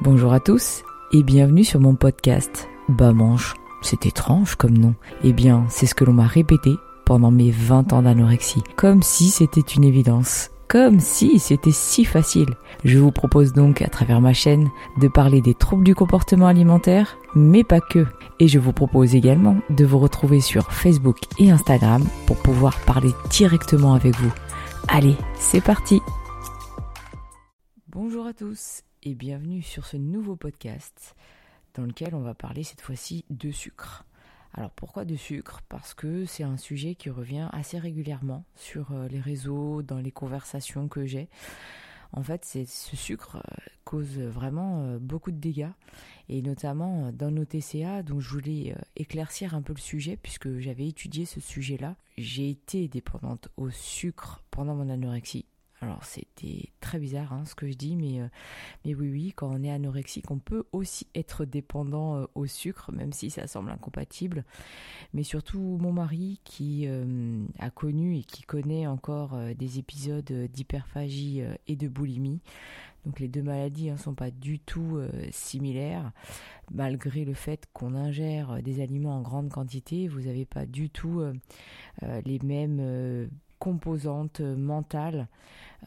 Bonjour à tous et bienvenue sur mon podcast. Bah manche, c'est étrange comme nom. Eh bien, c'est ce que l'on m'a répété pendant mes 20 ans d'anorexie. Comme si c'était une évidence. Comme si c'était si facile. Je vous propose donc à travers ma chaîne de parler des troubles du comportement alimentaire, mais pas que. Et je vous propose également de vous retrouver sur Facebook et Instagram pour pouvoir parler directement avec vous. Allez, c'est parti Bonjour à tous et bienvenue sur ce nouveau podcast dans lequel on va parler cette fois-ci de sucre. Alors pourquoi de sucre? Parce que c'est un sujet qui revient assez régulièrement sur euh, les réseaux, dans les conversations que j'ai. En fait, ce sucre euh, cause vraiment euh, beaucoup de dégâts et notamment dans nos TCA. Donc je voulais éclaircir un peu le sujet puisque j'avais étudié ce sujet-là. J'ai été dépendante au sucre pendant mon anorexie alors c'était très bizarre hein, ce que je dis, mais, euh, mais oui, oui, quand on est anorexique, on peut aussi être dépendant euh, au sucre, même si ça semble incompatible. Mais surtout mon mari qui euh, a connu et qui connaît encore des épisodes d'hyperphagie et de boulimie. Donc les deux maladies ne hein, sont pas du tout similaires, malgré le fait qu'on ingère des aliments en grande quantité, vous n'avez pas du tout les mêmes composantes mentales,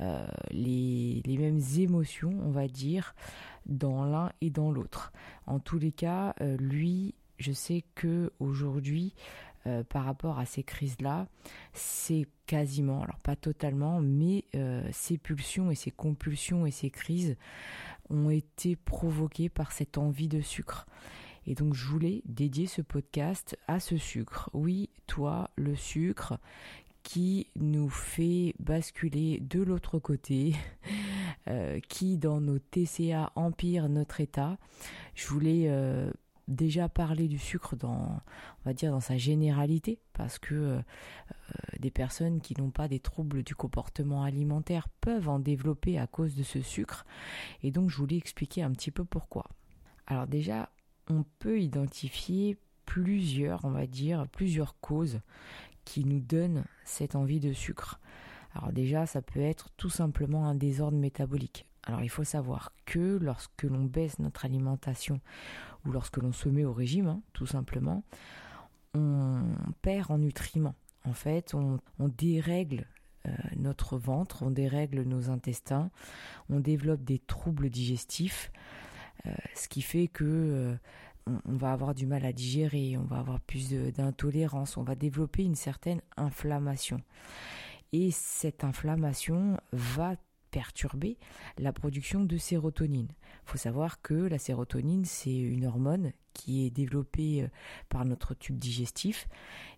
euh, les, mêmes émotions, on va dire, dans l'un et dans l'autre. En tous les cas, euh, lui, je sais que aujourd'hui, euh, par rapport à ces crises-là, c'est quasiment, alors pas totalement, mais ces pulsions et ces compulsions et ces crises ont été provoquées par cette envie de sucre. Et donc je voulais dédier ce podcast à ce sucre. Oui, toi, le sucre qui nous fait basculer de l'autre côté, euh, qui dans nos TCA empire notre état. Je voulais euh, déjà parler du sucre dans, va dire, dans sa généralité, parce que euh, des personnes qui n'ont pas des troubles du comportement alimentaire peuvent en développer à cause de ce sucre. Et donc je voulais expliquer un petit peu pourquoi. Alors déjà, on peut identifier plusieurs, on va dire, plusieurs causes qui nous donne cette envie de sucre. Alors déjà, ça peut être tout simplement un désordre métabolique. Alors il faut savoir que lorsque l'on baisse notre alimentation ou lorsque l'on se met au régime, hein, tout simplement, on perd en nutriments. En fait, on, dérègle euh, notre ventre, on dérègle nos intestins, on développe des troubles digestifs, euh, ce qui fait que euh, on, va avoir du mal à digérer, on va avoir plus d'intolérance, on va développer une certaine inflammation. Et cette inflammation va perturber la production de sérotonine. Il faut savoir que la sérotonine, c'est une hormone qui est développée euh, par notre tube digestif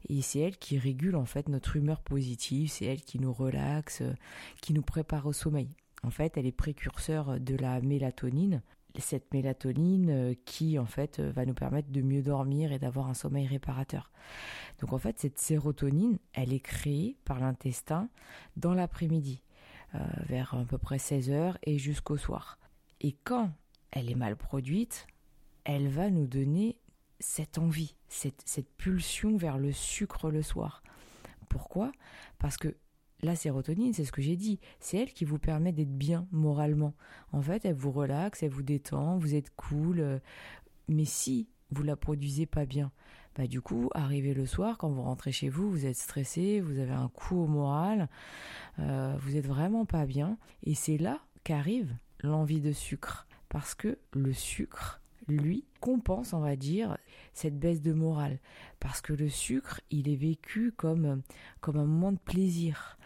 et c'est elle qui régule en fait notre humeur positive, c'est elle qui nous relaxe, euh, qui nous prépare au sommeil. En fait, elle est précurseur de la mélatonine, cette mélatonine euh, qui en fait euh, va nous permettre de mieux dormir et d'avoir un sommeil réparateur. Donc en fait cette sérotonine, elle est créée par l'intestin dans l'après-midi, euh, vers à peu près 16 heures et jusqu'au soir. Et quand elle est mal produite, elle va nous donner cette envie, cette, cette pulsion vers le sucre le soir. Pourquoi? Parce que la sérotonine, c'est ce que j'ai dit, c'est elle qui vous permet d'être bien moralement. En fait, elle vous relaxe, elle vous détend, vous êtes cool. Euh, mais si vous la produisez pas bien, bah du coup, arrivé le soir, quand vous rentrez chez vous, vous êtes stressé, vous avez un coup au moral, euh, vous êtes vraiment pas bien. Et c'est là qu'arrive l'envie de sucre. Parce que le sucre, lui, compense, on va dire, cette baisse de morale. Parce que le sucre, il est vécu comme, comme un moment de plaisir.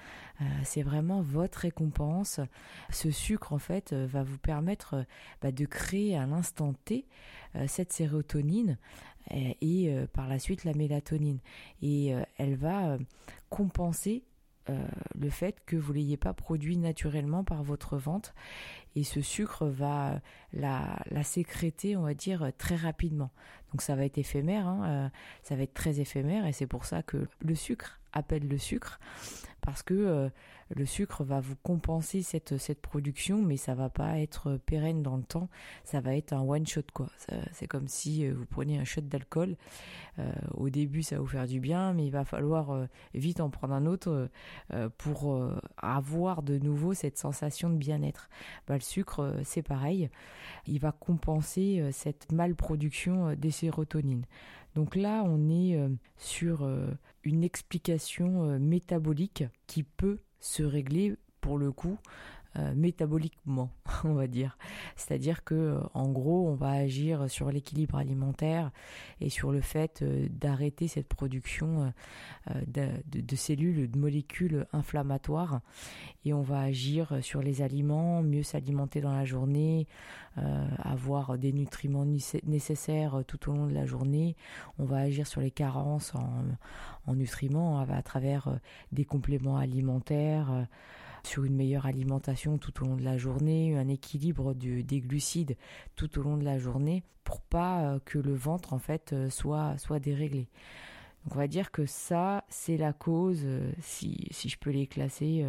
Euh, c'est vraiment votre récompense. Ce sucre, en fait, euh, va vous permettre euh, bah, de créer à l'instant T cette sérotonine et, par la suite la mélatonine. Et elle va compenser le fait que vous l'ayez pas produit naturellement par votre ventre et ce sucre va la, sécréter, on va dire, très rapidement. Donc ça va être éphémère, hein, ça va être très éphémère et c'est pour ça que le sucre appelle le sucre parce que euh, le sucre va vous compenser cette, production, mais ça va pas être pérenne dans le temps. Ça va être un one shot quoi. C'est comme si euh, vous preniez un shot d'alcool. Euh, au début, ça va vous faire du bien, mais il va falloir vite en prendre un autre pour avoir de nouveau cette sensation de bien-être. Bah, le sucre, c'est pareil. Il va compenser cette malproduction des sérotonines. Donc là, on est sur une explication métabolique qui peut se régler pour le coup euh, métaboliquement, on va dire. C'est-à-dire que, euh, en gros, on va agir sur l'équilibre alimentaire et sur le fait euh, d'arrêter cette production de, cellules, de molécules inflammatoires, et on va agir sur les aliments, mieux s'alimenter dans la journée, avoir des nutriments nécessaires tout au long de la journée. On va agir sur les carences en, en nutriments à, travers des compléments alimentaires sur une meilleure alimentation tout au long de la journée, un équilibre des glucides tout au long de la journée pour pas euh, que le ventre en fait euh, soit, soit déréglé. Donc on va dire que ça, c'est la cause, euh, si, si je peux les classer,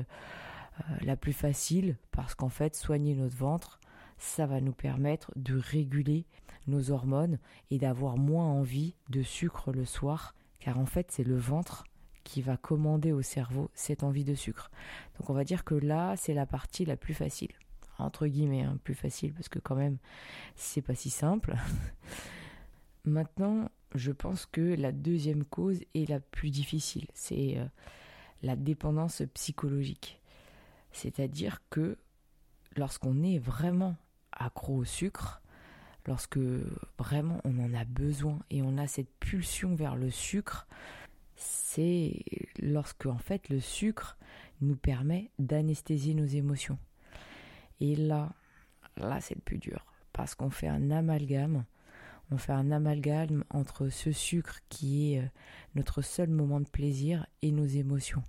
la plus facile, parce qu'en fait, soigner notre ventre, ça va nous permettre de réguler nos hormones et d'avoir moins envie de sucre le soir, car en fait, c'est le ventre qui va commander au cerveau cette envie de sucre. Donc on va dire que là, c'est la partie la plus facile. Entre guillemets, hein, plus facile parce que quand même, c'est pas si simple. Maintenant, je pense que la deuxième cause est la plus difficile. C'est euh, la dépendance psychologique. C'est-à-dire que lorsqu'on est vraiment accro au sucre, lorsque vraiment on en a besoin et on a cette pulsion vers le sucre, c'est lorsque en fait le sucre nous permet d'anesthésier nos émotions. Et là, là c'est le plus dur parce qu'on fait un amalgame, on fait un amalgame entre ce sucre qui est euh, notre seul moment de plaisir et nos émotions.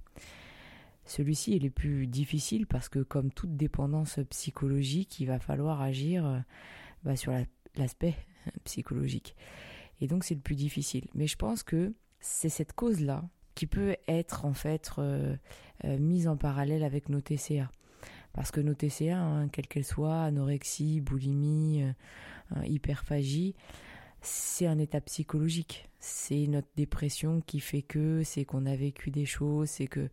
Celui-ci est le plus difficile parce que comme toute dépendance psychologique, il va falloir agir euh, bah, sur l'aspect psychologique. Et donc c'est le plus difficile. Mais je pense que c'est cette cause-là qui peut être en fait euh, euh, mise en parallèle avec nos TCA. Parce que nos TCA, hein, quelles qu'elles soient, anorexie, boulimie, euh, hyperphagie, c'est un état psychologique. C'est notre dépression qui fait que, c'est qu'on a vécu des choses, c'est que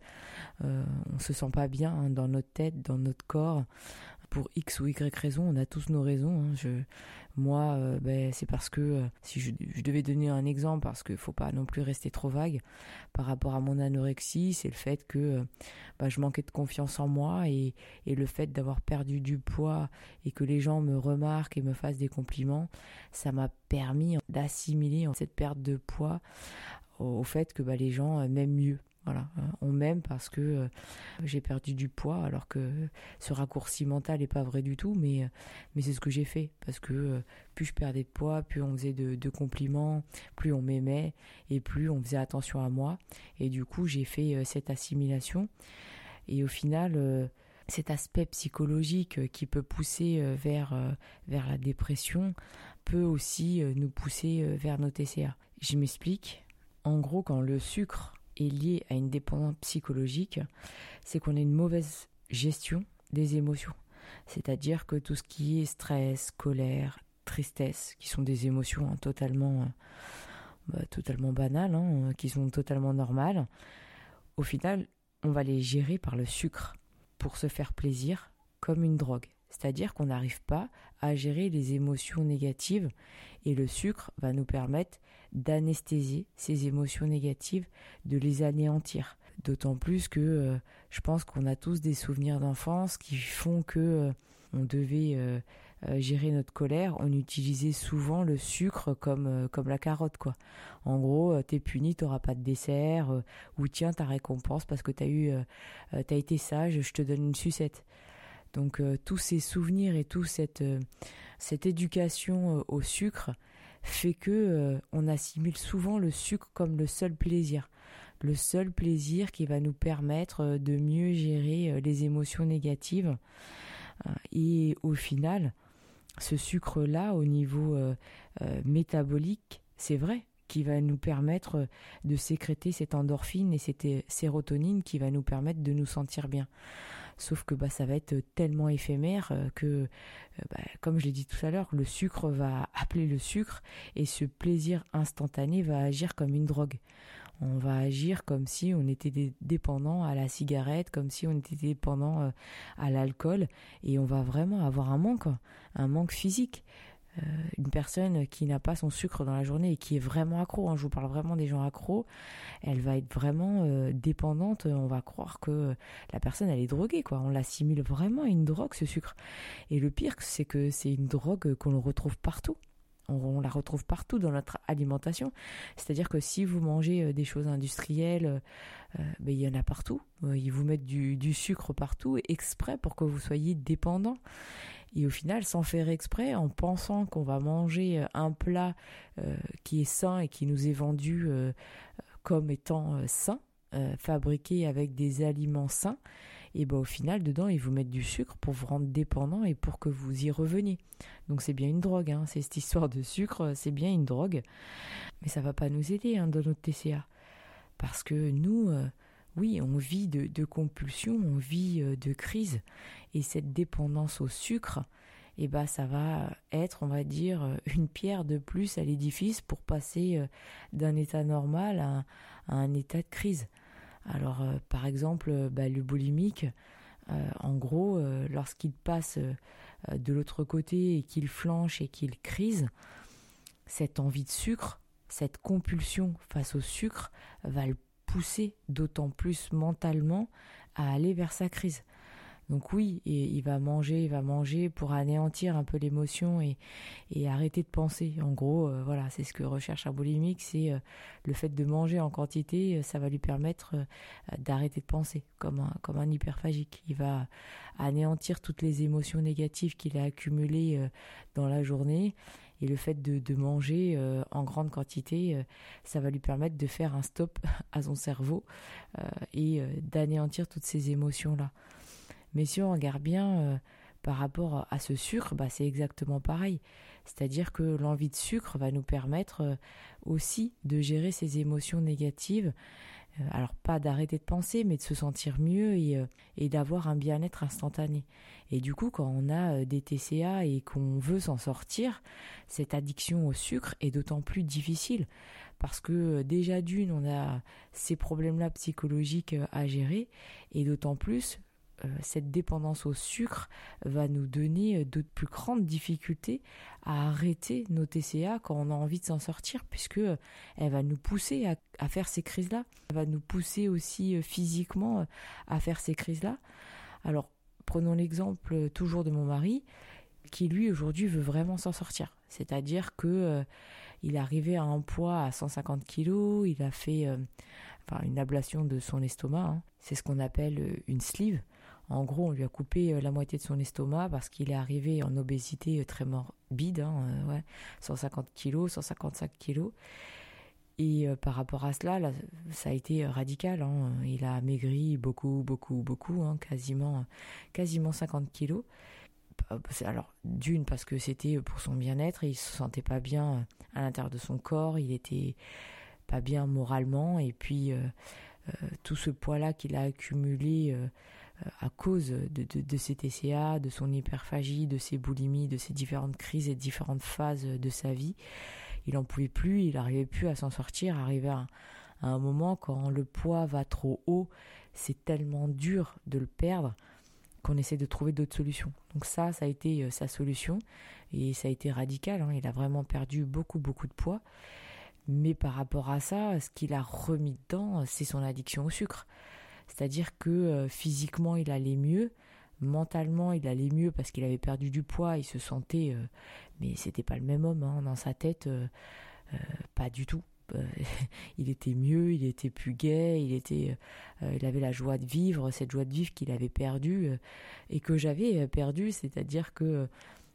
on se sent pas bien hein, dans notre tête, dans notre corps. Pour X ou Y raison, on a tous nos raisons. Hein. Moi, euh, ben, c'est parce que, euh, si je, devais donner un exemple, parce qu'il faut pas non plus rester trop vague, par rapport à mon anorexie, c'est le fait que euh, ben, je manquais de confiance en moi et, et le fait d'avoir perdu du poids et que les gens me remarquent et me fassent des compliments, ça m'a permis d'assimiler cette perte de poids au, fait que ben, les gens m'aiment mieux. Voilà, euh, on m'aime parce que euh, j'ai perdu du poids, alors que ce raccourci mental n'est pas vrai du tout, mais, euh, mais c'est ce que j'ai fait. Parce que plus je perdais de poids, plus on faisait de, compliments, plus on m'aimait, et plus on faisait attention à moi. Et du coup, j'ai fait cette assimilation. Et au final, cet aspect psychologique qui peut pousser vers, vers la dépression peut aussi nous pousser vers nos TCA. Je m'explique. En gros, quand le sucre est lié à une dépendance psychologique, c'est qu'on a une mauvaise gestion des émotions. C'est-à-dire que tout ce qui est stress, colère, tristesse, qui sont des émotions hein, totalement, bah, totalement banales, hein, qui sont totalement normales, au final, on va les gérer par le sucre pour se faire plaisir comme une drogue. C'est-à-dire qu'on n'arrive pas à gérer les émotions négatives et le sucre va nous permettre d'anesthésier ces émotions négatives, de les anéantir. D'autant plus que euh, je pense qu'on a tous des souvenirs d'enfance qui font que euh, on devait euh, gérer notre colère, on utilisait souvent le sucre comme comme la carotte quoi. En gros, t'es puni, t'auras pas de dessert ou tiens ta récompense parce que t'as eu t'as été sage, je te donne une sucette. Donc tous ces souvenirs et toute cette, cette éducation au sucre fait que on assimile souvent le sucre comme le seul plaisir, le seul plaisir qui va nous permettre de mieux gérer les émotions négatives. Et au final, ce sucre-là, au niveau métabolique, c'est vrai qui va nous permettre de sécréter cette endorphine et cette sérotonine qui va nous permettre de nous sentir bien. Sauf que bah, ça va être tellement éphémère euh, que, euh, bah, comme je l'ai dit tout à l'heure, le sucre va appeler le sucre et ce plaisir instantané va agir comme une drogue. On va agir comme si on était dépendant à la cigarette, comme si on était dépendant euh, à l'alcool et on va vraiment avoir un manque, un manque physique. Euh, une personne qui n'a pas son sucre dans la journée et qui est vraiment accro, hein, je vous parle vraiment des gens accros, elle va être vraiment euh, dépendante, on va croire que la personne elle est droguée quoi, on l'assimile vraiment à une drogue ce sucre. Et le pire c'est que c'est une drogue qu'on retrouve partout. On, la retrouve partout dans notre alimentation. C'est-à-dire que si vous mangez euh, des choses industrielles, ben, il y en a partout. Ils vous mettent du, sucre partout exprès pour que vous soyez dépendant. Et au final, sans faire exprès, en pensant qu'on va manger euh, un plat euh, qui est sain et qui nous est vendu euh, comme étant sain, fabriqué avec des aliments sains, et ben au final, dedans, ils vous mettent du sucre pour vous rendre dépendant et pour que vous y reveniez. Donc c'est bien une drogue, hein. c'est cette histoire de sucre, c'est bien une drogue, mais ça va pas nous aider hein, dans notre TCA. Parce que nous, oui, on vit de, compulsions, on vit de crise. Et cette dépendance au sucre, eh ben, ça va être, on va dire, une pierre de plus à l'édifice pour passer euh, d'un état normal à, un état de crise. Alors, euh, par exemple, euh, bah, le boulimique, en gros, lorsqu'il passe de l'autre côté et qu'il flanche et qu'il crise, cette envie de sucre, cette compulsion face au sucre va le pousser d'autant plus mentalement à aller vers sa crise. Donc oui, il va manger, il va manger pour anéantir un peu l'émotion et, arrêter de penser. En gros, euh, voilà, c'est ce que recherche un boulimique, c'est euh, le fait de manger en quantité, euh, ça va lui permettre d'arrêter de penser, comme un, hyperphagique. Il va anéantir toutes les émotions négatives qu'il a accumulées dans la journée. Et le fait de, de manger en grande quantité, ça va lui permettre de faire un stop à son cerveau et d'anéantir toutes ces émotions-là. Mais si on regarde bien euh, par rapport à ce sucre, bah, c'est exactement pareil. C'est-à-dire que l'envie de sucre va nous permettre euh, aussi de gérer ces émotions négatives. Euh, alors pas d'arrêter de penser, mais de se sentir mieux et, et d'avoir un bien-être instantané. Et du coup, quand on a des TCA et qu'on veut s'en sortir, cette addiction au sucre est d'autant plus difficile parce que déjà d'une, on a ces problèmes-là psychologiques à gérer et d'autant plus cette dépendance au sucre va nous donner euh, de plus grandes difficultés à arrêter nos TCA quand on a envie de s'en sortir, puisque euh, elle va nous pousser à, faire ces crises-là. Elle va nous pousser aussi physiquement à faire ces crises-là. Alors, prenons l'exemple toujours de mon mari, qui lui aujourd'hui veut vraiment s'en sortir. C'est-à-dire que il est arrivé à un poids à 150 kg, il a fait une ablation de son estomac. Hein. C'est ce qu'on appelle une sleeve. En gros, on lui a coupé euh, la moitié de son estomac parce qu'il est arrivé en obésité euh, très morbide, hein, euh, ouais, 150 kg, 155 kg. Et par rapport à cela, ça a été radical. Hein. Il a maigri beaucoup, beaucoup, beaucoup, hein, quasiment, quasiment 50 kilos. Alors, d'une, parce que c'était pour son bien-être, il se sentait pas bien à l'intérieur de son corps, il était pas bien moralement, et puis tout ce poids-là qu'il a accumulé à cause de, de, ces TCA, de son hyperphagie, de ses boulimies, de ses différentes crises et différentes phases de sa vie. Il n'en pouvait plus, il n'arrivait plus à s'en sortir, arriver à, à, un moment quand le poids va trop haut, c'est tellement dur de le perdre qu'on essaie de trouver d'autres solutions. Donc ça, ça a été euh, sa solution et ça a été radical. Hein. Il a vraiment perdu beaucoup, beaucoup de poids. Mais par rapport à ça, ce qu'il a remis dedans, c'est son addiction au sucre. C'est-à-dire que euh, physiquement il allait mieux, mentalement il allait mieux parce qu'il avait perdu du poids, il se sentait, euh, mais c'était pas le même homme hein, dans sa tête, euh, pas du tout. il était mieux, il était plus gai, il était, il avait la joie de vivre, cette joie de vivre qu'il avait perdue et que j'avais perdue, c'est-à-dire que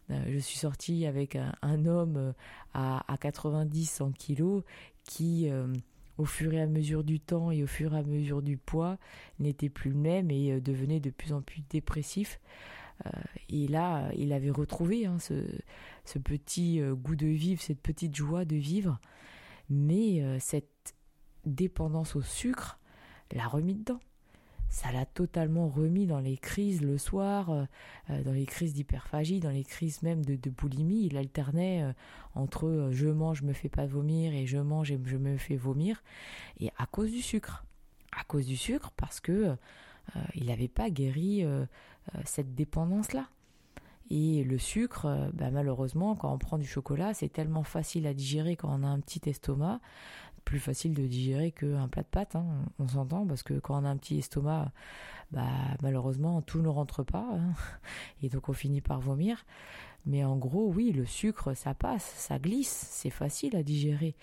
je suis sortie avec un, homme à, à 90-100 kilos qui au fur et à mesure du temps et au fur et à mesure du poids, n'était plus le même et euh, devenait de plus en plus dépressif. Euh, et là, il avait retrouvé hein, ce, petit euh, goût de vivre, cette petite joie de vivre. Mais cette dépendance au sucre l'a remis dedans ça l'a totalement remis dans les crises le soir, euh, euh, dans les crises d'hyperphagie, dans les crises même de, boulimie. Il alternait euh, entre je mange, je me fais pas vomir et je mange et je me fais vomir. Et à cause du sucre. À cause du sucre parce que il n'avait pas guéri cette dépendance-là. Et le sucre, bah, malheureusement, quand on prend du chocolat, c'est tellement facile à digérer quand on a un petit estomac plus facile de digérer qu'un plat de pâtes, hein, on s'entend, parce que quand on a un petit estomac, bah, malheureusement, tout ne rentre pas, hein, et donc on finit par vomir. Mais en gros, oui, le sucre, ça passe, ça glisse, c'est facile à digérer.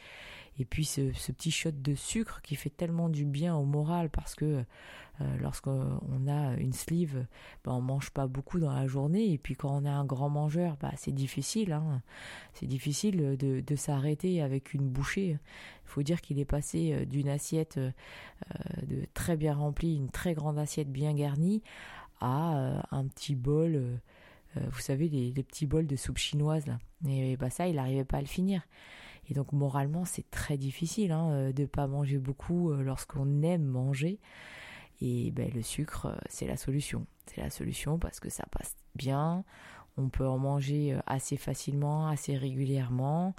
Et puis ce, petit shot de sucre qui fait tellement du bien au moral parce que euh, lorsqu'on a une sleeve, ben, on mange pas beaucoup dans la journée. Et puis quand on est un grand mangeur, bah, c'est difficile. Hein. C'est difficile de, s'arrêter avec une bouchée. Il faut dire qu'il est passé euh, d'une assiette euh, très bien remplie, une très grande assiette bien garnie, à un petit bol. vous savez les, petits bols de soupe chinoise. Et, bah ça, il n'arrivait pas à le finir. Et donc moralement, c'est très difficile hein, euh, de ne pas manger beaucoup euh, lorsqu'on aime manger. Et ben, le sucre, euh, c'est la solution. C'est la solution parce que ça passe bien. On peut en manger assez facilement, assez régulièrement.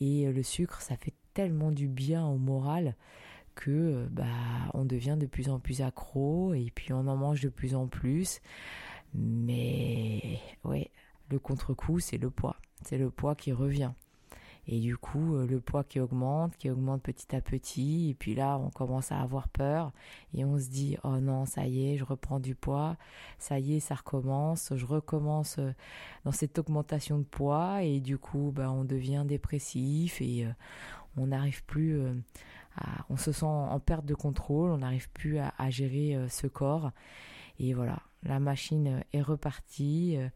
Et le sucre, ça fait tellement du bien au moral que bah on devient de plus en plus accro et puis on en mange de plus en plus. Mais ouais, le contre-coup, c'est le poids. C'est le poids qui revient. Et du coup, euh, le poids qui augmente, qui augmente petit à petit. Et puis là, on commence à avoir peur. Et on se dit, oh non, ça y est, je reprends du poids. Ça y est, ça recommence. Je recommence euh, dans cette augmentation de poids. Et du coup, bah, on devient dépressif et euh, on n'arrive plus à, on se sent en perte de contrôle. On n'arrive plus à, à gérer ce corps. Et voilà, la machine est repartie euh,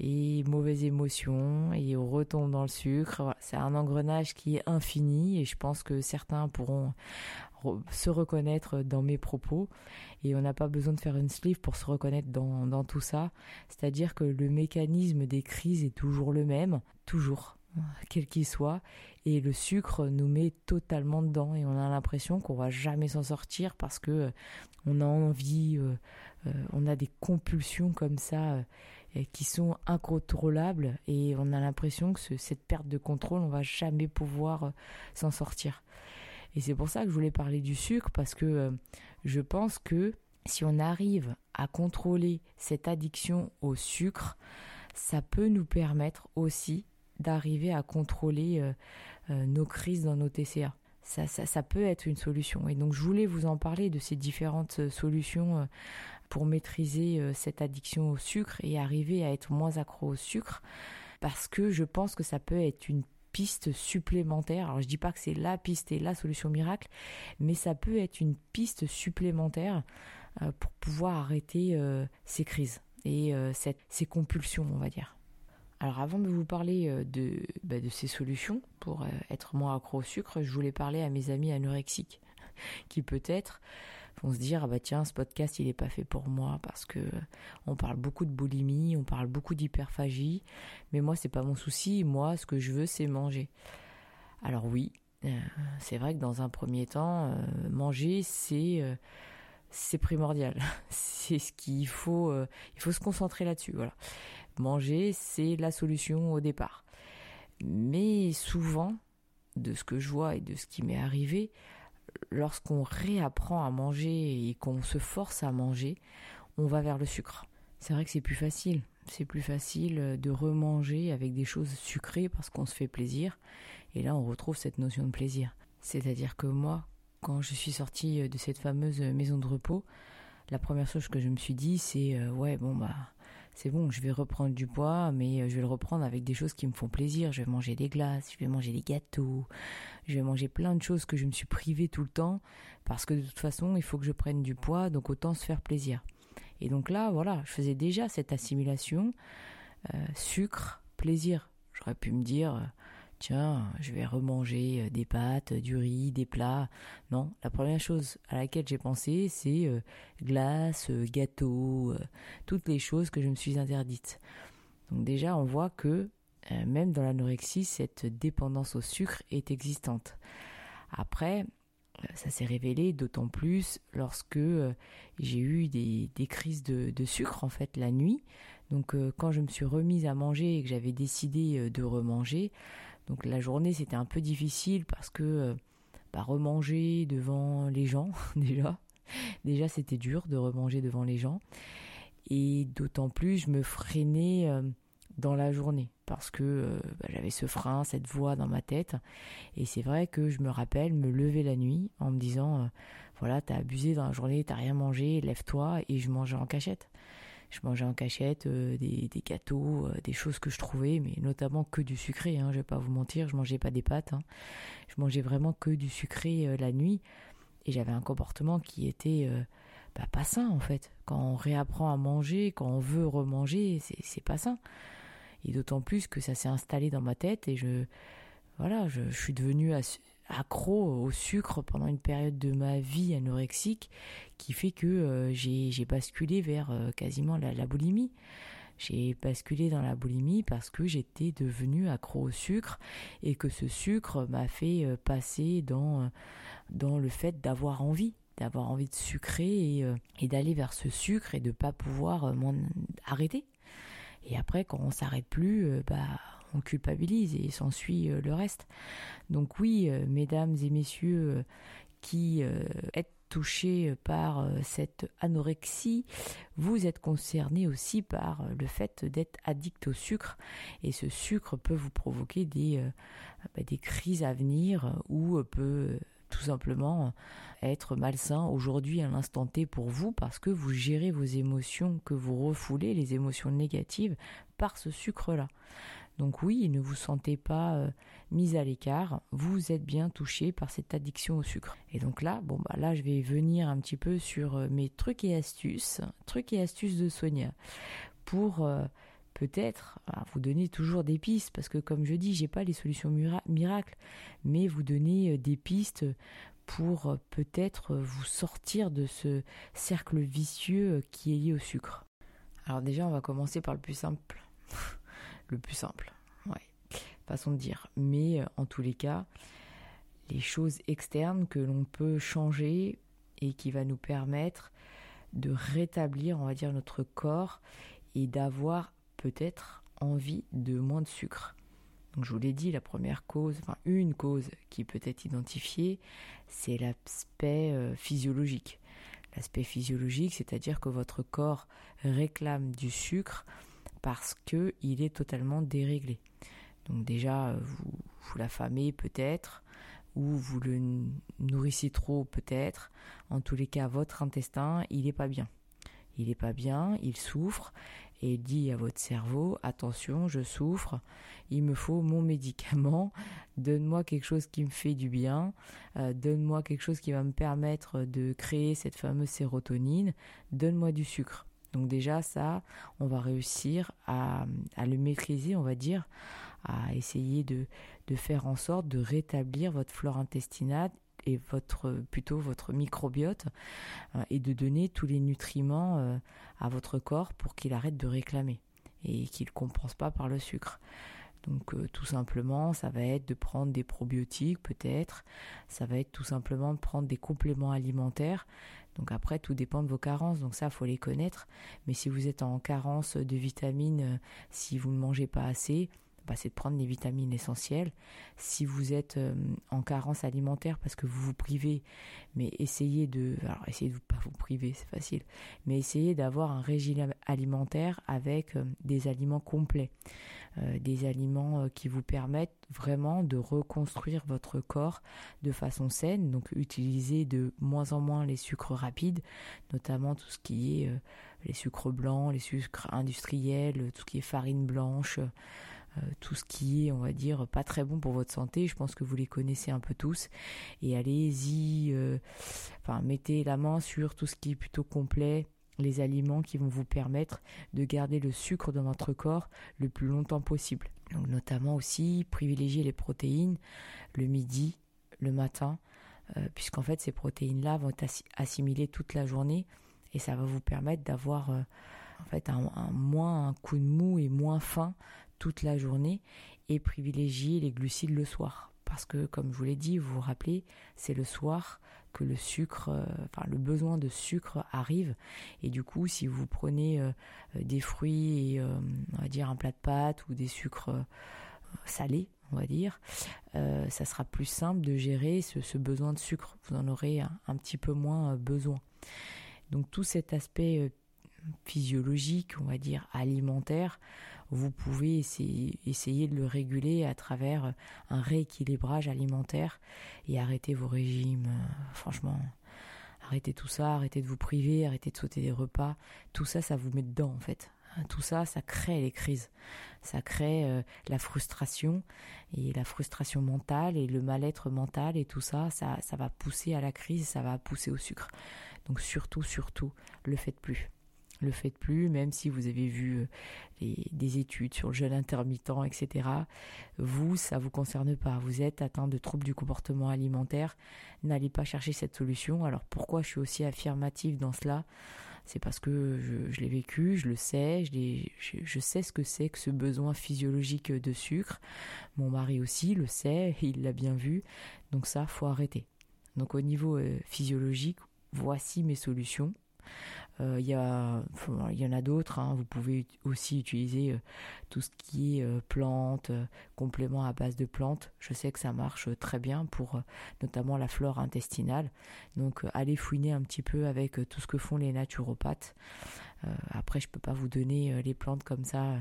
et mauvaise émotion et on retombe dans le sucre. C'est un engrenage qui est infini et je pense que certains pourront se reconnaître dans mes propos et on n'a pas besoin de faire une sleeve pour se reconnaître dans, dans tout ça. C'est-à-dire que le mécanisme des crises est toujours le même, toujours quel qu'il soit, et le sucre nous met totalement dedans et on a l'impression qu'on va jamais s'en sortir parce que euh, on a envie euh, euh, on a des compulsions comme ça qui sont incontrôlables et on a l'impression que cette perte de contrôle, on va jamais pouvoir s'en sortir. Et c'est pour ça que je voulais parler du sucre parce que je pense que si on arrive à contrôler cette addiction au sucre, ça peut nous permettre aussi d'arriver à contrôler nos crises dans nos TCA. Ça, peut être une solution. Et donc je voulais vous en parler de ces différentes solutions pour maîtriser euh, cette addiction au sucre et arriver à être moins accro au sucre parce que je pense que ça peut être une piste supplémentaire. Alors je dis pas que c'est la piste et la solution miracle, mais ça peut être une piste supplémentaire euh, pour pouvoir arrêter euh, ces crises et ces compulsions, on va dire. Alors avant de vous parler de, bah, de ces solutions pour être moins accro au sucre, je voulais parler à mes amis anorexiques qui peut-être vont se dire ah bah tiens ce podcast il est pas fait pour moi parce que on parle beaucoup de boulimie, on parle beaucoup d'hyperphagie, mais moi c'est pas mon souci, moi ce que je veux c'est manger. Alors oui, euh, c'est vrai que dans un premier temps euh, manger c'est euh, c'est primordial. c'est ce qu'il faut il faut se concentrer là-dessus, voilà. Manger c'est la solution au départ. Mais souvent de ce que je vois et de ce qui m'est arrivé, lorsqu'on réapprend à manger et qu'on se force à manger, on va vers le sucre. C'est vrai que c'est plus facile. C'est plus facile de remanger avec des choses sucrées parce qu'on se fait plaisir. Et là, on retrouve cette notion de plaisir. C'est-à-dire que moi, quand je suis sortie de cette fameuse maison de repos, la première chose que je me suis dit, c'est euh, ouais, bon bah c'est bon, je vais reprendre du poids, mais euh, je vais le reprendre avec des choses qui me font plaisir. Je vais manger des glaces, je vais manger des gâteaux, je vais manger plein de choses que je me suis privée tout le temps, parce que de toute façon, il faut que je prenne du poids, donc autant se faire plaisir. Et donc là, voilà, je faisais déjà cette assimilation, euh, sucre, plaisir. J'aurais pu me dire, euh, tiens, je vais remanger euh, des pâtes, du riz, des plats. Non, la première chose à laquelle j'ai pensé, c'est euh, glace, euh, gâteau, toutes les choses que je me suis interdites. Donc déjà, on voit que euh, même dans l'anorexie, cette dépendance au sucre est existante. Après, euh, ça s'est révélé d'autant plus lorsque euh, j'ai eu des, crises de, sucre en fait la nuit. Donc quand je me suis remise à manger et que j'avais décidé de remanger, donc la journée c'était un peu difficile parce que bah, remanger devant les gens déjà, déjà c'était dur de remanger devant les gens et d'autant plus je me freinais dans la journée parce que euh, bah, j'avais ce frein, cette voix dans ma tête. Et c'est vrai que je me rappelle me lever la nuit en me disant euh, voilà, t'as abusé dans la journée, t'as rien mangé, lève-toi. Et je mangeais en cachette. Je mangeais en cachette euh, des, gâteaux, des choses que je trouvais, mais notamment que du sucré. Hein, je vais pas vous mentir, je mangeais pas des pâtes. Hein. Je mangeais vraiment que du sucré la nuit. Et j'avais un comportement qui était bah, pas sain en fait. Quand on réapprend à manger, quand on veut remanger, c'est pas sain et d'autant plus que ça s'est installé dans ma tête et je voilà je, suis devenu accro au sucre pendant une période de ma vie anorexique qui fait que euh, j'ai basculé vers euh, quasiment la, boulimie. J'ai basculé dans la boulimie parce que j'étais devenu accro au sucre et que ce sucre m'a fait euh, passer dans dans le fait d'avoir envie d'avoir envie de sucrer et, d'aller vers ce sucre et de pas pouvoir m'en arrêter. Et après, quand on s'arrête plus, bah, on culpabilise et s'ensuit euh, le reste. Donc oui, euh, mesdames et messieurs qui êtes touchés par cette anorexie, vous êtes concernés aussi par le fait d'être addict au sucre et ce sucre peut vous provoquer des, bah, des crises à venir ou peut tout simplement être malsain aujourd'hui à l'instant T pour vous parce que vous gérez vos émotions que vous refoulez, les émotions négatives, par ce sucre-là. Donc oui, ne vous sentez pas euh, mis à l'écart, vous êtes bien touché par cette addiction au sucre. Et donc là, bon bah là je vais venir un petit peu sur euh, mes trucs et astuces, trucs et astuces de Sonia pour euh, peut-être vous donner toujours des pistes parce que comme je dis, j'ai pas les solutions miracles, mais vous donner des pistes pour peut-être vous sortir de ce cercle vicieux qui est lié au sucre. Alors déjà, on va commencer par le plus simple. Le plus simple, façon de dire. Mais en tous les cas, les choses externes que l'on peut changer et qui va nous permettre de rétablir, on va dire, notre corps et d'avoir peut-être envie de moins de sucre. Donc je vous l'ai dit, la première cause, enfin une cause qui peut être identifiée, c'est l'aspect euh, physiologique. L'aspect physiologique, c'est-à-dire que votre corps réclame du sucre parce que il est totalement déréglé. Donc déjà, vous, vous l'affamez peut-être, ou vous le nourrissez trop peut-être. En tous les cas, votre intestin, il n'est pas bien. Il n'est pas bien, il souffre, et dit à votre cerveau, attention, je souffre, il me faut mon médicament, donne-moi quelque chose qui me fait du bien, euh, donne-moi quelque chose qui va me permettre de créer cette fameuse sérotonine, donne-moi du sucre. Donc déjà ça, on va réussir à, le maîtriser, on va dire, à essayer de, faire en sorte de rétablir votre flore intestinale et votre plutôt votre microbiote euh, et de donner tous les nutriments euh, à votre corps pour qu'il arrête de réclamer et qu'il ne compense pas par le sucre. Donc euh, tout simplement, ça va être de prendre des probiotiques peut-être, ça va être tout simplement de prendre des compléments alimentaires. Donc après, tout dépend de vos carences, donc ça, faut les connaître. Mais si vous êtes en carence de vitamines, si vous ne mangez pas assez, c'est de prendre les vitamines essentielles. Si vous êtes euh, en carence alimentaire parce que vous vous privez, mais essayez de, alors essayez de pas vous priver, c'est facile, mais essayez d'avoir un régime alimentaire avec euh, des aliments complets, euh, des aliments qui vous permettent vraiment de reconstruire votre corps de façon saine. Donc utilisez de moins en moins les sucres rapides, notamment tout ce qui est les sucres blancs, les sucres industriels, tout ce qui est farine blanche. Euh, tout ce qui est, on va dire, pas très bon pour votre santé. Je pense que vous les connaissez un peu tous. Et allez-y, euh, enfin, mettez la main sur tout ce qui est plutôt complet, les aliments qui vont vous permettre de garder le sucre dans votre corps le plus longtemps possible. Donc, notamment aussi, privilégier les protéines le midi, le matin, euh, puisqu'en fait, ces protéines-là vont être assimilées toute la journée et ça va vous permettre d'avoir en fait moins un coup de mou et moins faim toute la journée et privilégier les glucides le soir. Parce que, comme je vous l'ai dit, vous vous rappelez, c'est le soir que le sucre, euh, enfin le besoin de sucre arrive. Et du coup, si vous prenez euh, des fruits et on va dire un plat de pâtes ou des sucres salés, on va dire, ça sera plus simple de gérer ce, besoin de sucre. Vous en aurez un petit peu moins besoin. Donc tout cet aspect physiologique, on va dire alimentaire, vous pouvez essayer, de le réguler à travers un rééquilibrage alimentaire et arrêter vos régimes. Euh, franchement, arrêtez tout ça, arrêtez de vous priver, arrêtez de sauter des repas. Tout ça, ça vous met dedans en fait. Tout ça, ça crée les crises. Ça crée euh, la frustration et la frustration mentale et le mal-être mental et tout ça, ça, ça va pousser à la crise, ça va pousser au sucre. Donc surtout, surtout, le faites plus le faites plus, même si vous avez vu euh, des études sur le jeûne intermittent, etc. Vous, ça vous concerne pas. Vous êtes atteint de troubles du comportement alimentaire. N'allez pas chercher cette solution. Alors pourquoi je suis aussi affirmative dans cela? C'est parce que je, l'ai vécu, je le sais, je, je sais ce que c'est que ce besoin physiologique de sucre. Mon mari aussi le sait, il l'a bien vu. Donc ça, faut arrêter. Donc au niveau euh, physiologique, voici mes solutions. Euh, il y, en a d'autres. Hein. Vous pouvez aussi utiliser euh, tout ce qui est euh, plantes, compléments à base de plantes. Je sais que ça marche très bien pour notamment la flore intestinale. Donc allez fouiner un petit peu avec tout ce que font les naturopathes. après, je peux pas vous donner les plantes comme ça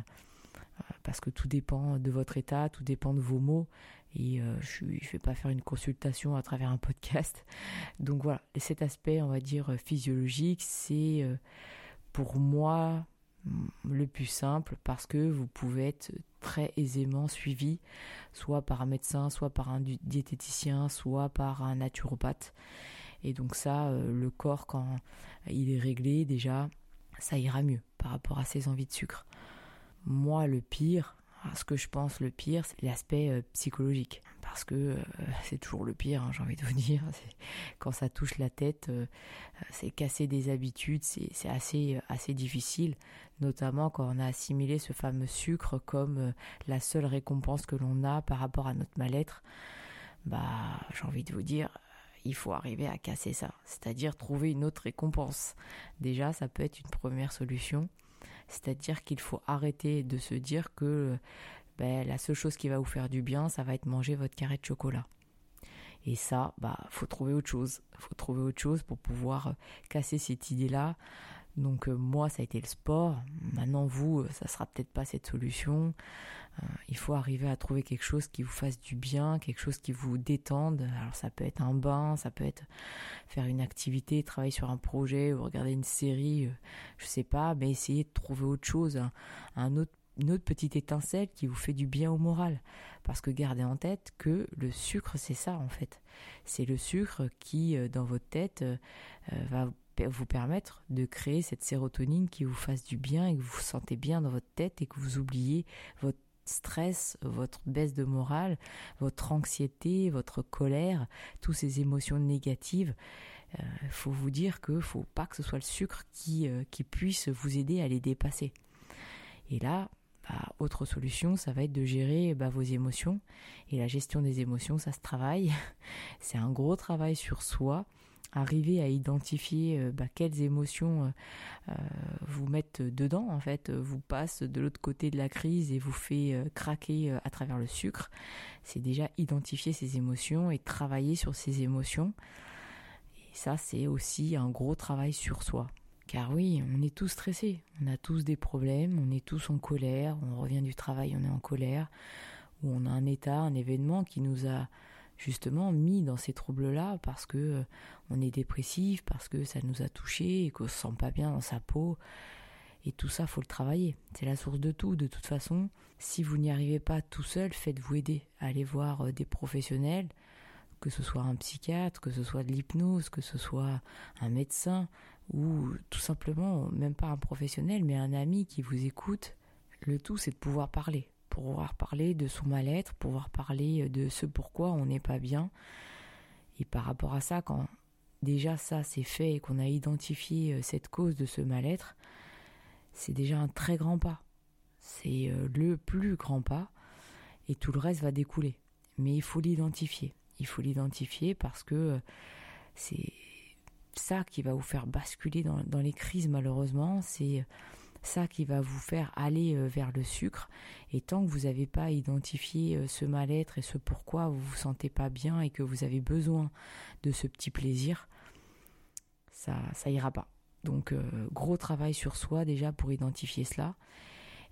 parce que tout dépend de votre état, tout dépend de vos mots. Et euh, je ne vais pas faire une consultation à travers un podcast. Donc voilà, cet aspect, on va dire, physiologique, c'est euh, pour moi mm, le plus simple parce que vous pouvez être très aisément suivi, soit par un médecin, soit par un diététicien, soit par un naturopathe. Et donc ça, euh, le corps, quand il est réglé déjà, ça ira mieux par rapport à ses envies de sucre. Moi, le pire, ce que je pense le pire, c'est l'aspect euh, psychologique. Parce que euh, c'est toujours le pire, hein, j'ai envie de vous dire. Quand ça touche la tête, euh, c'est casser des habitudes, c'est assez, assez difficile. Notamment quand on a assimilé ce fameux sucre comme la seule récompense que l'on a par rapport à notre mal-être. Bah, j'ai envie de vous dire, il faut arriver à casser ça. C'est-à-dire trouver une autre récompense. Déjà, ça peut être une première solution. C'est-à-dire qu'il faut arrêter de se dire que ben, la seule chose qui va vous faire du bien, ça va être manger votre carré de chocolat. Et ça, bah, faut trouver autre chose. Faut trouver autre chose pour pouvoir casser cette idée-là donc euh, moi, ça a été le sport. Maintenant, vous, euh, ça sera peut-être pas cette solution. Euh, il faut arriver à trouver quelque chose qui vous fasse du bien, quelque chose qui vous détende. Alors ça peut être un bain, ça peut être faire une activité, travailler sur un projet ou regarder une série, je sais pas, mais essayer de trouver autre chose, un, autre une autre petite étincelle qui vous fait du bien au moral. Parce que gardez en tête que le sucre, c'est ça en fait. C'est le sucre qui, dans votre tête, va vous permettre de créer cette sérotonine qui vous fasse du bien et que vous vous sentez bien dans votre tête et que vous oubliez votre stress, votre baisse de morale, votre anxiété, votre colère, toutes ces émotions négatives. Il euh, faut vous dire que faut pas que ce soit le sucre qui, euh, puisse vous aider à les dépasser. Et là, bah, autre solution, ça va être de gérer bah, vos émotions. Et la gestion des émotions, ça se travaille. C'est un gros travail sur soi arriver à identifier euh, bah, quelles émotions euh, euh, vous mettent dedans, en fait, vous passe de l'autre côté de la crise et vous fait craquer à travers le sucre, c'est déjà identifier ces émotions et travailler sur ces émotions. Et ça, c'est aussi un gros travail sur soi. Car oui, on est tous stressés, on a tous des problèmes, on est tous en colère, on revient du travail, on est en colère, ou on a un état, un événement qui nous a justement mis dans ces troubles-là parce que euh, on est dépressif, parce que ça nous a touché et qu'on se sent pas bien dans sa peau. Et tout ça, faut le travailler. C'est la source de tout. De toute façon, si vous n'y arrivez pas tout seul, faites-vous aider. Allez voir euh, des professionnels, que ce soit un psychiatre, que ce soit de l'hypnose, que ce soit un médecin, ou tout simplement, même pas un professionnel, mais un ami qui vous écoute. Le tout, c'est de pouvoir parler pouvoir parler de son mal-être, pouvoir parler de ce pourquoi on n'est pas bien. Et par rapport à ça, quand déjà ça c'est fait et qu'on a identifié euh, cette cause de ce mal-être, c'est déjà un très grand pas. c'est le plus grand pas et tout le reste va découler. Mais il faut l'identifier. Il faut l'identifier parce que c'est ça qui va vous faire basculer dans, dans les crises malheureusement. C'est ça qui va vous faire aller euh, vers le sucre. Et tant que vous n'avez pas identifié euh, ce mal-être et ce pourquoi vous vous sentez pas bien et que vous avez besoin de ce petit plaisir, ça, ça ira pas. Donc euh, gros travail sur soi déjà pour identifier cela.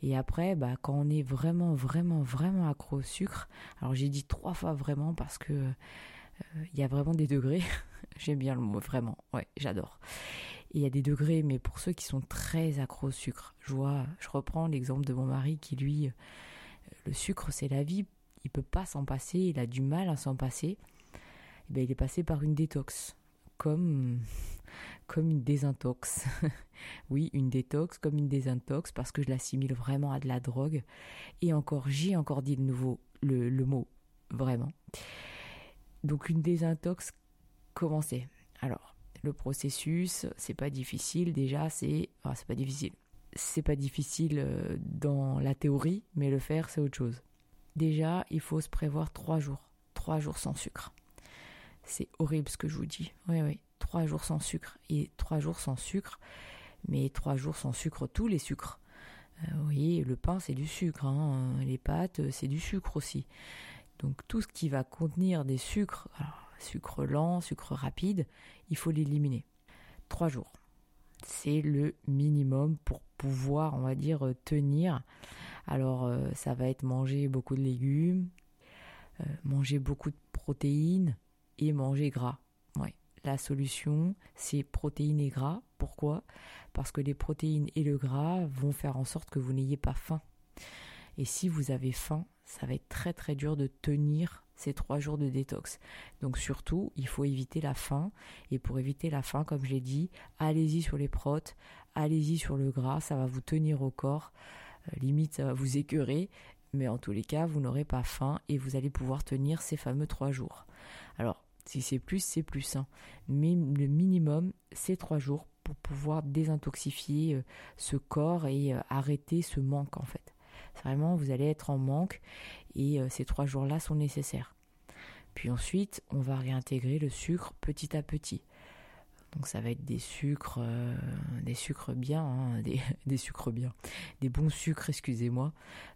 Et après, bah, quand on est vraiment, vraiment, vraiment accro au sucre, alors j'ai dit trois fois vraiment parce que il y a vraiment des degrés. J'aime bien le mot vraiment, ouais, j'adore il y a des degrés, mais pour ceux qui sont très accros au sucre, je je reprends l'exemple de mon mari qui lui, euh, le sucre c'est la vie, il peut pas s'en passer, il a du mal à s'en passer. Eh ben, il est passé par une détox, comme comme une désintox. oui, une détox comme une désintox parce que je l'assimile vraiment à de la drogue. Et encore, j'ai encore dit le nouveau le, mot vraiment. Donc une désintox, comment c'est Alors, le processus, c'est pas difficile déjà, c'est enfin, c'est pas difficile. C'est pas difficile euh, dans la théorie, mais le faire c'est autre chose. Déjà, il faut se prévoir trois jours, trois jours sans sucre. C'est horrible ce que je vous dis. Oui, oui, trois jours sans sucre et trois jours sans sucre, mais trois jours sans sucre, tous les sucres. Euh, oui, le pain c'est du sucre, hein. les pâtes c'est du sucre aussi. Donc tout ce qui va contenir des sucres, sucre lent, sucre rapide, il faut l'éliminer. Trois jours. C'est le minimum pour pouvoir, on va dire, tenir. Alors, euh, ça va être manger beaucoup de légumes, euh, manger beaucoup de protéines et manger gras. Ouais. La solution, c'est protéines et gras. Pourquoi? Parce que les protéines et le gras vont faire en sorte que vous n'ayez pas faim. Et si vous avez faim, ça va être très très dur de tenir ces trois jours de détox. Donc surtout, il faut éviter la faim. Et pour éviter la faim, comme je l'ai dit, allez-y sur les protes, allez-y sur le gras, ça va vous tenir au corps. Euh, limite, ça va vous écœurer. Mais en tous les cas, vous n'aurez pas faim et vous allez pouvoir tenir ces fameux trois jours. Alors, si c'est plus, c'est plus. Hein. Mais le minimum, c'est trois jours pour pouvoir désintoxifier euh, ce corps et euh, arrêter ce manque en fait. Vraiment, vous allez être en manque et euh, ces trois jours-là sont nécessaires. Puis ensuite, on va réintégrer le sucre petit à petit. Donc ça va être des sucres, euh, des sucres bien, hein, des, sucres bien, des bons sucres, excusez-moi.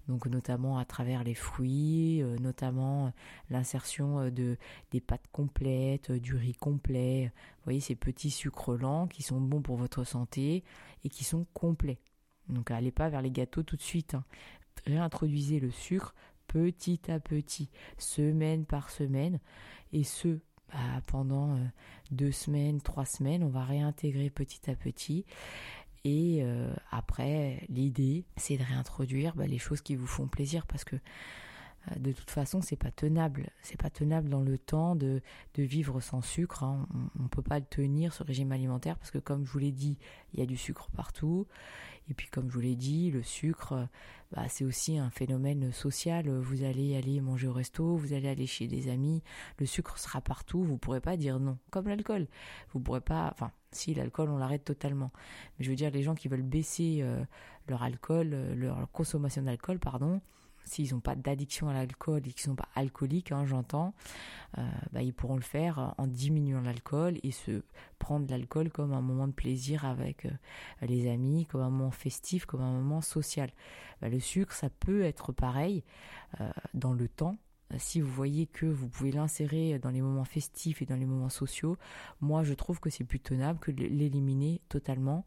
Donc notamment à travers les fruits, euh, notamment l'insertion de des pâtes complètes, du riz complet. Vous voyez ces petits sucres lents qui sont bons pour votre santé et qui sont complets. Donc allez pas vers les gâteaux tout de suite. Hein réintroduisez le sucre petit à petit, semaine par semaine, et ce, bah, pendant euh, deux semaines, trois semaines, on va réintégrer petit à petit. Et euh, après, l'idée, c'est de réintroduire bah, les choses qui vous font plaisir, parce que de toute façon, c'est pas tenable. C'est pas tenable dans le temps de, vivre sans sucre. Hein. On, ne peut pas tenir ce régime alimentaire parce que, comme je vous l'ai dit, il y a du sucre partout. Et puis, comme je vous l'ai dit, le sucre, bah, c'est aussi un phénomène social. Vous allez aller manger au resto, vous allez aller chez des amis, le sucre sera partout. Vous pourrez pas dire non, comme l'alcool. Vous pourrez pas, enfin, si l'alcool, on l'arrête totalement. Mais je veux dire, les gens qui veulent baisser euh, leur alcool, euh, leur consommation d'alcool, pardon s'ils n'ont pas d'addiction à l'alcool et qu'ils sont pas alcooliques, hein, j'entends, euh, bah, ils pourront le faire en diminuant l'alcool et se prendre l'alcool comme un moment de plaisir avec euh, les amis, comme un moment festif, comme un moment social. Bah, le sucre, ça peut être pareil euh, dans le temps. Si vous voyez que vous pouvez l'insérer dans les moments festifs et dans les moments sociaux, moi je trouve que c'est plus tenable que de l'éliminer totalement.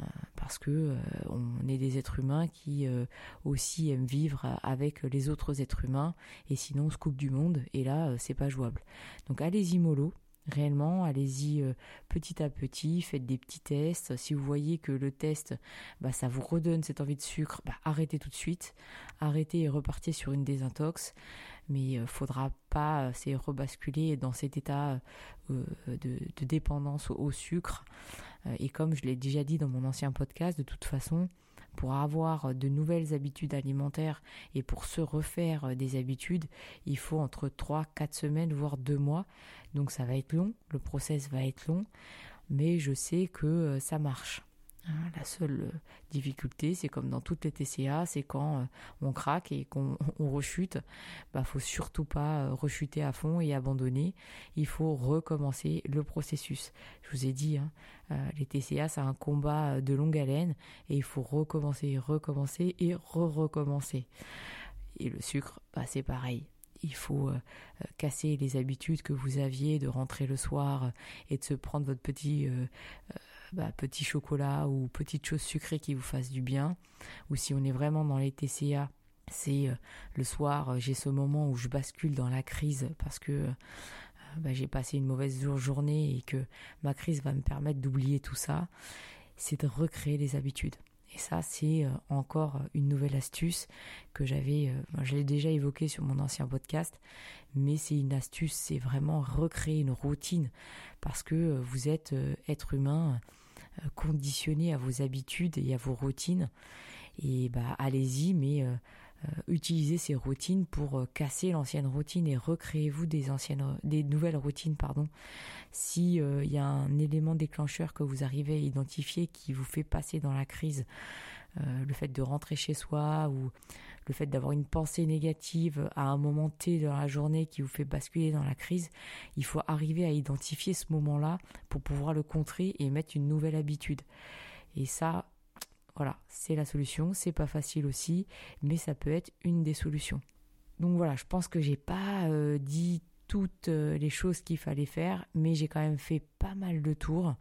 Euh, parce que euh, on est des êtres humains qui euh, aussi aiment vivre avec les autres êtres humains et sinon on se coupe du monde et là c'est pas jouable. Donc allez-y mollo, réellement, allez-y petit à petit, faites des petits tests. Si vous voyez que le test, bah, ça vous redonne cette envie de sucre, bah, arrêtez tout de suite, arrêtez et repartez sur une désintox. Mais euh, faudra pas c'est rebasculer dans cet état de, dépendance au sucre. Euh, et comme je l'ai déjà dit dans mon ancien podcast, de toute façon, pour avoir de nouvelles habitudes alimentaires et pour se refaire euh, des habitudes, il faut entre 3, 4 semaines, voire 2 mois. Donc ça va être long, le process va être long, mais je sais que euh, ça marche. Hein, la seule euh, difficulté, c'est comme dans toutes les TCA, c'est quand euh, on craque et qu'on rechute. Bah, faut surtout pas euh, rechuter à fond et abandonner. Il faut recommencer le processus. Je vous ai dit, hein, les TCA, c'est un combat de longue haleine et il faut recommencer, recommencer et re-recommencer. Et le sucre, bah, c'est pareil il faut casser les habitudes que vous aviez de rentrer le soir et de se prendre votre petit bah, petit chocolat ou petite chose sucrée qui vous fasse du bien. Ou si on est vraiment dans les TCA, c'est euh, le soir, euh, j'ai ce moment où je bascule dans la crise parce que euh, bah, j'ai passé une mauvaise journée et que ma crise va me permettre d'oublier tout ça. C'est de recréer les habitudes. Et ça, c'est encore une nouvelle astuce que j'avais, je l'ai déjà évoqué sur mon ancien podcast, mais c'est une astuce, c'est vraiment recréer une routine parce que vous êtes être humain, euh, conditionner à vos habitudes et à vos routines. Et bah allez-y, mais euh, euh, utilisez ces routines pour casser l'ancienne routine et recréez-vous des anciennes, nouvelles routines, pardon. Si il y a un élément déclencheur que vous arrivez à identifier qui vous fait passer dans la crise, le fait de rentrer chez soi ou le fait d'avoir une pensée négative à un moment T dans la journée qui vous fait basculer dans la crise, il faut arriver à identifier ce moment-là pour pouvoir le contrer et mettre une nouvelle habitude. Et ça, voilà, c'est la solution. C'est pas facile aussi, mais ça peut être une des solutions. Donc voilà, je pense que j'ai pas euh, dit toutes euh, les choses qu'il fallait faire, mais j'ai quand même fait pas mal de tours.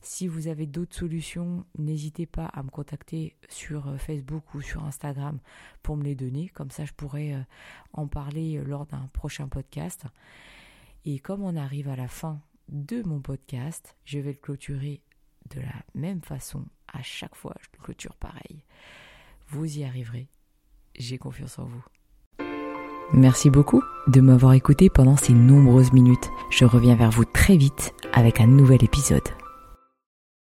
Si vous avez d'autres solutions, n'hésitez pas à me contacter sur euh, Facebook ou sur Instagram pour me les donner. Comme ça, je pourrais euh, en parler lors d'un prochain podcast. Et comme on arrive à la fin de mon podcast, je vais le clôturer de la même façon à chaque fois. Je clôture pareil. Vous y arriverez. J'ai confiance en vous. Merci beaucoup de m'avoir écouté pendant ces nombreuses minutes. Je reviens vers vous très vite avec un nouvel épisode.